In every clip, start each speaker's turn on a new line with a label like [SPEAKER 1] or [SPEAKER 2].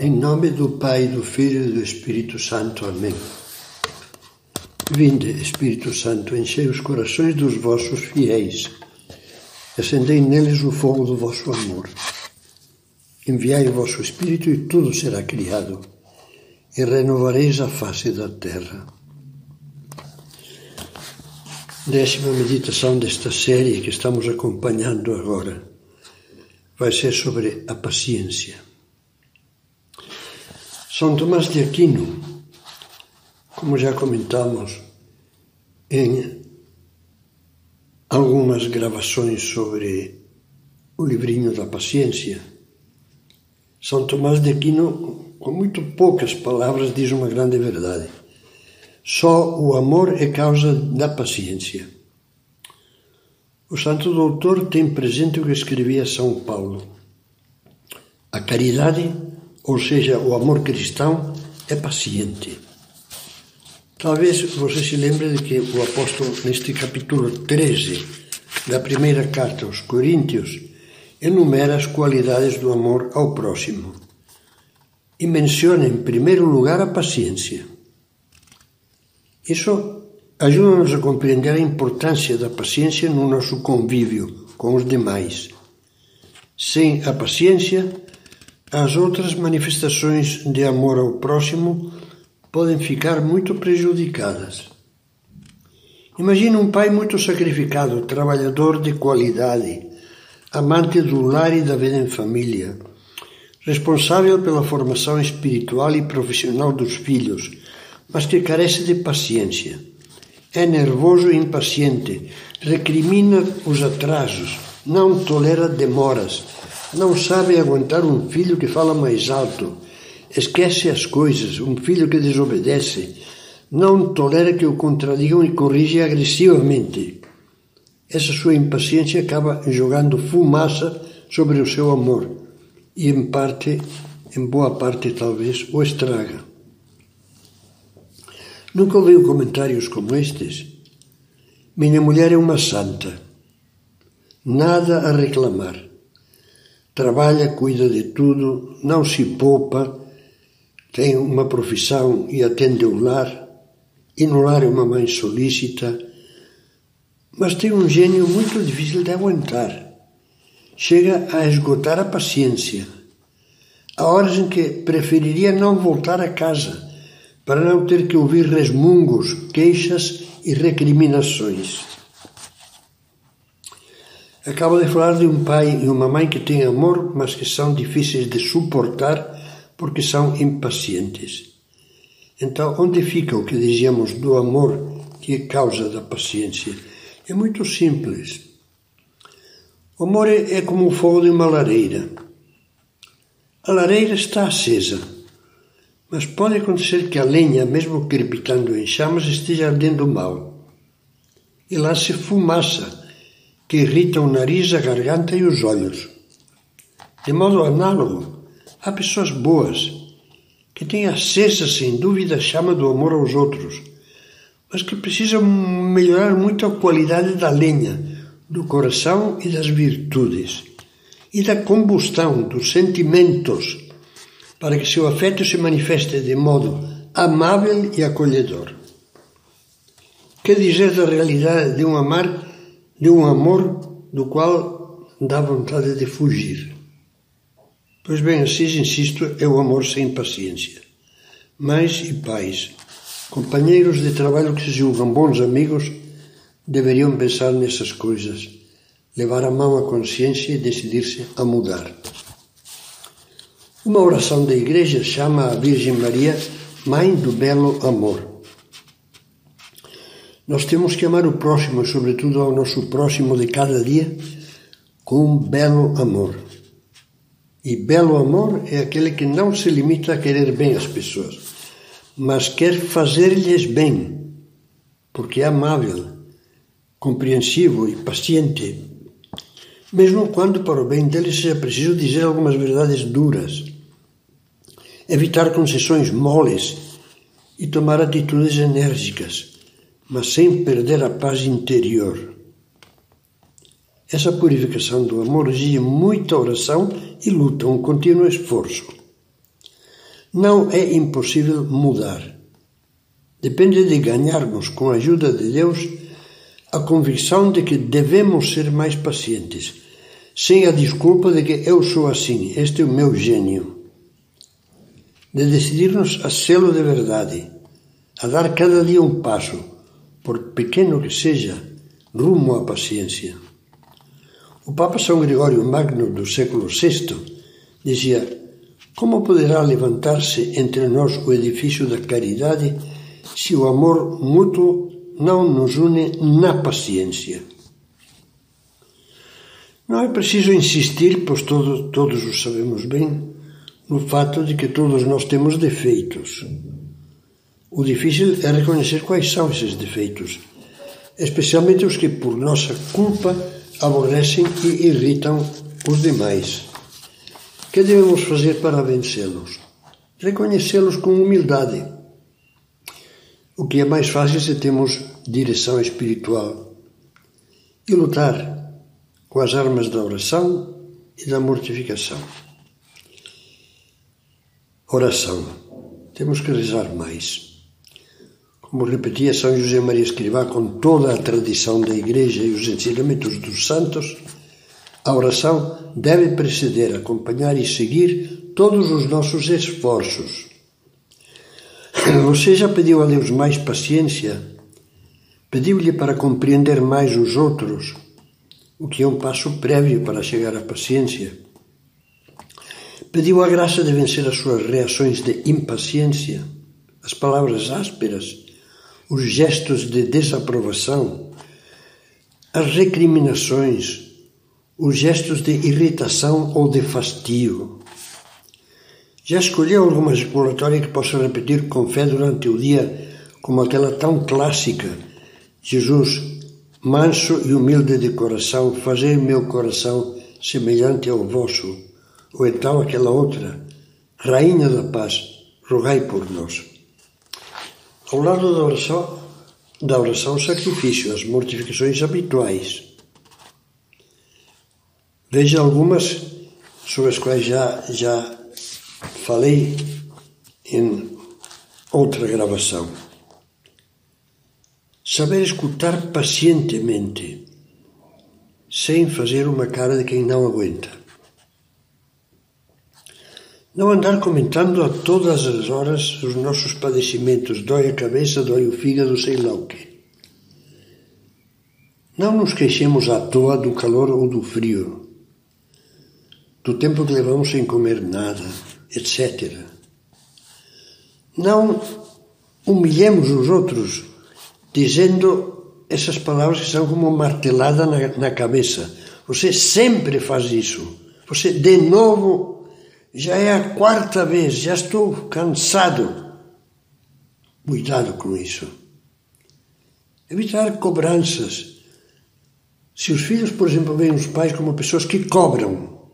[SPEAKER 1] Em nome do Pai, do Filho e do Espírito Santo. Amém. Vinde, Espírito Santo, enchei os corações dos vossos fiéis, acendei neles o fogo do vosso amor. Enviai o vosso Espírito e tudo será criado, e renovareis a face da terra. Décima meditação desta série que estamos acompanhando agora vai ser sobre a paciência. São Tomás de Aquino, como já comentamos em algumas gravações sobre o livrinho da paciência, São Tomás de Aquino, com muito poucas palavras, diz uma grande verdade. Só o amor é causa da paciência. O Santo Doutor tem presente o que escrevia São Paulo. A caridade ou seja, o amor cristão é paciente. Talvez você se lembre de que o apóstolo, neste capítulo 13 da primeira carta aos Coríntios, enumera as qualidades do amor ao próximo e menciona em primeiro lugar a paciência. Isso ajuda-nos a compreender a importância da paciência no nosso convívio com os demais. Sem a paciência, as outras manifestações de amor ao próximo podem ficar muito prejudicadas. Imagine um pai muito sacrificado, trabalhador de qualidade, amante do lar e da vida em família, responsável pela formação espiritual e profissional dos filhos, mas que carece de paciência. É nervoso e impaciente, recrimina os atrasos, não tolera demoras, não sabe aguentar um filho que fala mais alto, esquece as coisas, um filho que desobedece, não tolera que o contradigam e corrige agressivamente. Essa sua impaciência acaba jogando fumaça sobre o seu amor e, em parte, em boa parte talvez, o estraga. Nunca ouviu comentários como estes? Minha mulher é uma santa. Nada a reclamar trabalha, cuida de tudo, não se poupa, tem uma profissão e atende o lar, e no lar é uma mãe solícita, mas tem um gênio muito difícil de aguentar. Chega a esgotar a paciência. Há horas em que preferiria não voltar a casa, para não ter que ouvir resmungos, queixas e recriminações. Acabo de falar de um pai e uma mãe que têm amor, mas que são difíceis de suportar porque são impacientes. Então, onde fica o que dizíamos do amor que é causa da paciência? É muito simples. O amor é, é como o fogo de uma lareira. A lareira está acesa, mas pode acontecer que a lenha, mesmo crepitando em chamas, esteja ardendo mal. E lá se fumaça que irrita o nariz, a garganta e os olhos. De modo análogo, há pessoas boas que têm acesa, sem dúvida, a chama do amor aos outros, mas que precisam melhorar muito a qualidade da lenha, do coração e das virtudes, e da combustão dos sentimentos, para que seu afeto se manifeste de modo amável e acolhedor. Que dizer da realidade de um amar de um amor do qual dá vontade de fugir. Pois bem, assim insisto, é o amor sem paciência. Mães e pais, companheiros de trabalho que se julgam bons amigos, deveriam pensar nessas coisas, levar a mão à consciência e decidir-se a mudar. Uma oração da igreja chama a Virgem Maria Mãe do Belo Amor. Nós temos que amar o próximo, sobretudo ao nosso próximo de cada dia, com um belo amor. E belo amor é aquele que não se limita a querer bem as pessoas, mas quer fazer-lhes bem, porque é amável, compreensivo e paciente, mesmo quando para o bem deles seja preciso dizer algumas verdades duras, evitar concessões moles e tomar atitudes enérgicas mas sem perder a paz interior. Essa purificação do amor exige muita oração e luta, um contínuo esforço. Não é impossível mudar. Depende de ganharmos, com a ajuda de Deus, a convicção de que devemos ser mais pacientes, sem a desculpa de que eu sou assim, este é o meu gênio. De decidirmos a sê-lo de verdade, a dar cada dia um passo, por pequeno que seja, rumo à paciência. O Papa São Gregório Magno do século VI dizia: Como poderá levantar-se entre nós o edifício da caridade se o amor mútuo não nos une na paciência? Não é preciso insistir, pois todos, todos o sabemos bem, no fato de que todos nós temos defeitos. O difícil é reconhecer quais são esses defeitos, especialmente os que, por nossa culpa, aborrecem e irritam os demais. Que devemos fazer para vencê-los? Reconhecê-los com humildade. O que é mais fácil se temos direção espiritual. E lutar com as armas da oração e da mortificação. Oração. Temos que rezar mais. Como repetia São José Maria Escrivá com toda a tradição da Igreja e os ensinamentos dos santos, a oração deve preceder, acompanhar e seguir todos os nossos esforços. Você já pediu a Deus mais paciência? Pediu-lhe para compreender mais os outros, o que é um passo prévio para chegar à paciência. Pediu a graça de vencer as suas reações de impaciência, as palavras ásperas, os gestos de desaprovação, as recriminações, os gestos de irritação ou de fastio. Já escolheu alguma exploratória que possa repetir com fé durante o dia, como aquela tão clássica? Jesus, manso e humilde de coração, fazei meu coração semelhante ao vosso. Ou então aquela outra, Rainha da Paz, rogai por nós. Ao lado da oração, da oração sacrifício, as mortificações habituais. Veja algumas sobre as quais já, já falei em outra gravação. Saber escutar pacientemente, sem fazer uma cara de quem não aguenta. Não andar comentando a todas as horas os nossos padecimentos, dói a cabeça, dói o fígado, sei lá o quê. Não nos queixemos à toa do calor ou do frio, do tempo que levamos sem comer nada, etc. Não humilhemos os outros dizendo essas palavras que são como martelada na, na cabeça. Você sempre faz isso. Você de novo já é a quarta vez, já estou cansado. Cuidado com isso. Evitar cobranças. Se os filhos, por exemplo, veem os pais como pessoas que cobram,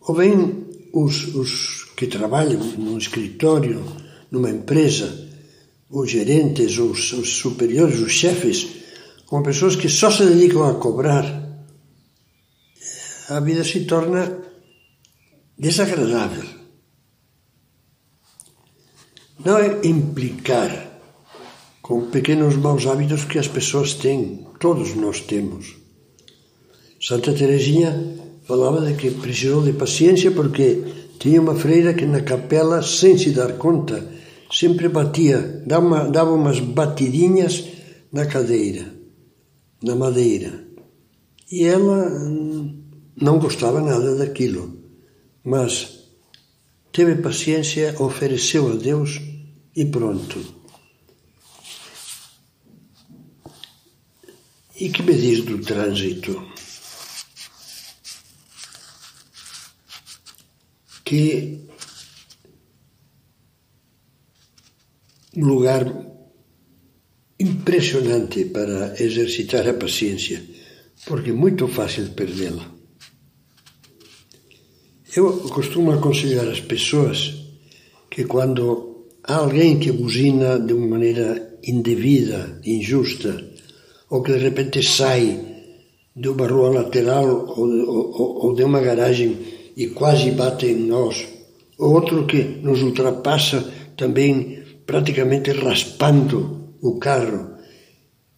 [SPEAKER 1] ou veem os, os que trabalham num escritório, numa empresa, os gerentes, os, os superiores, os chefes, como pessoas que só se dedicam a cobrar, a vida se torna desagradável. Não é implicar com pequenos maus hábitos que as pessoas têm, todos nós temos. Santa Teresinha falava de que precisou de paciência porque tinha uma freira que na capela, sem se dar conta, sempre batia, dava, dava umas batidinhas na cadeira, na madeira. E ela hum, não gostava nada daquilo mas teve paciência, ofereceu a Deus e pronto. E que me diz do trânsito? Que um lugar impressionante para exercitar a paciência, porque é muito fácil perdê-la. Eu costumo aconselhar as pessoas que quando há alguém que buzina de uma maneira indevida, injusta, ou que de repente sai de uma rua lateral ou, ou, ou de uma garagem e quase bate em nós, outro que nos ultrapassa também praticamente raspando o carro,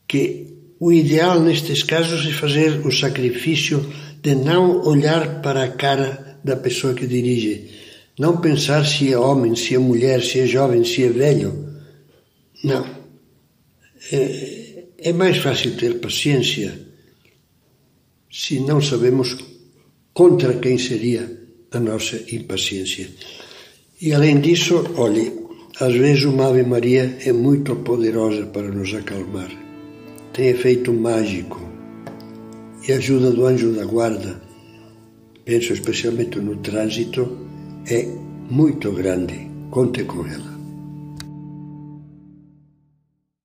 [SPEAKER 1] que o ideal nestes casos é fazer o sacrifício de não olhar para a cara da pessoa que dirige, não pensar se é homem, se é mulher, se é jovem, se é velho. Não. É, é mais fácil ter paciência se não sabemos contra quem seria a nossa impaciência. E além disso, olhe, às vezes uma Ave Maria é muito poderosa para nos acalmar. Tem efeito mágico. E ajuda do anjo da guarda, penso especialmente no trânsito, é muito grande. Conte com ela.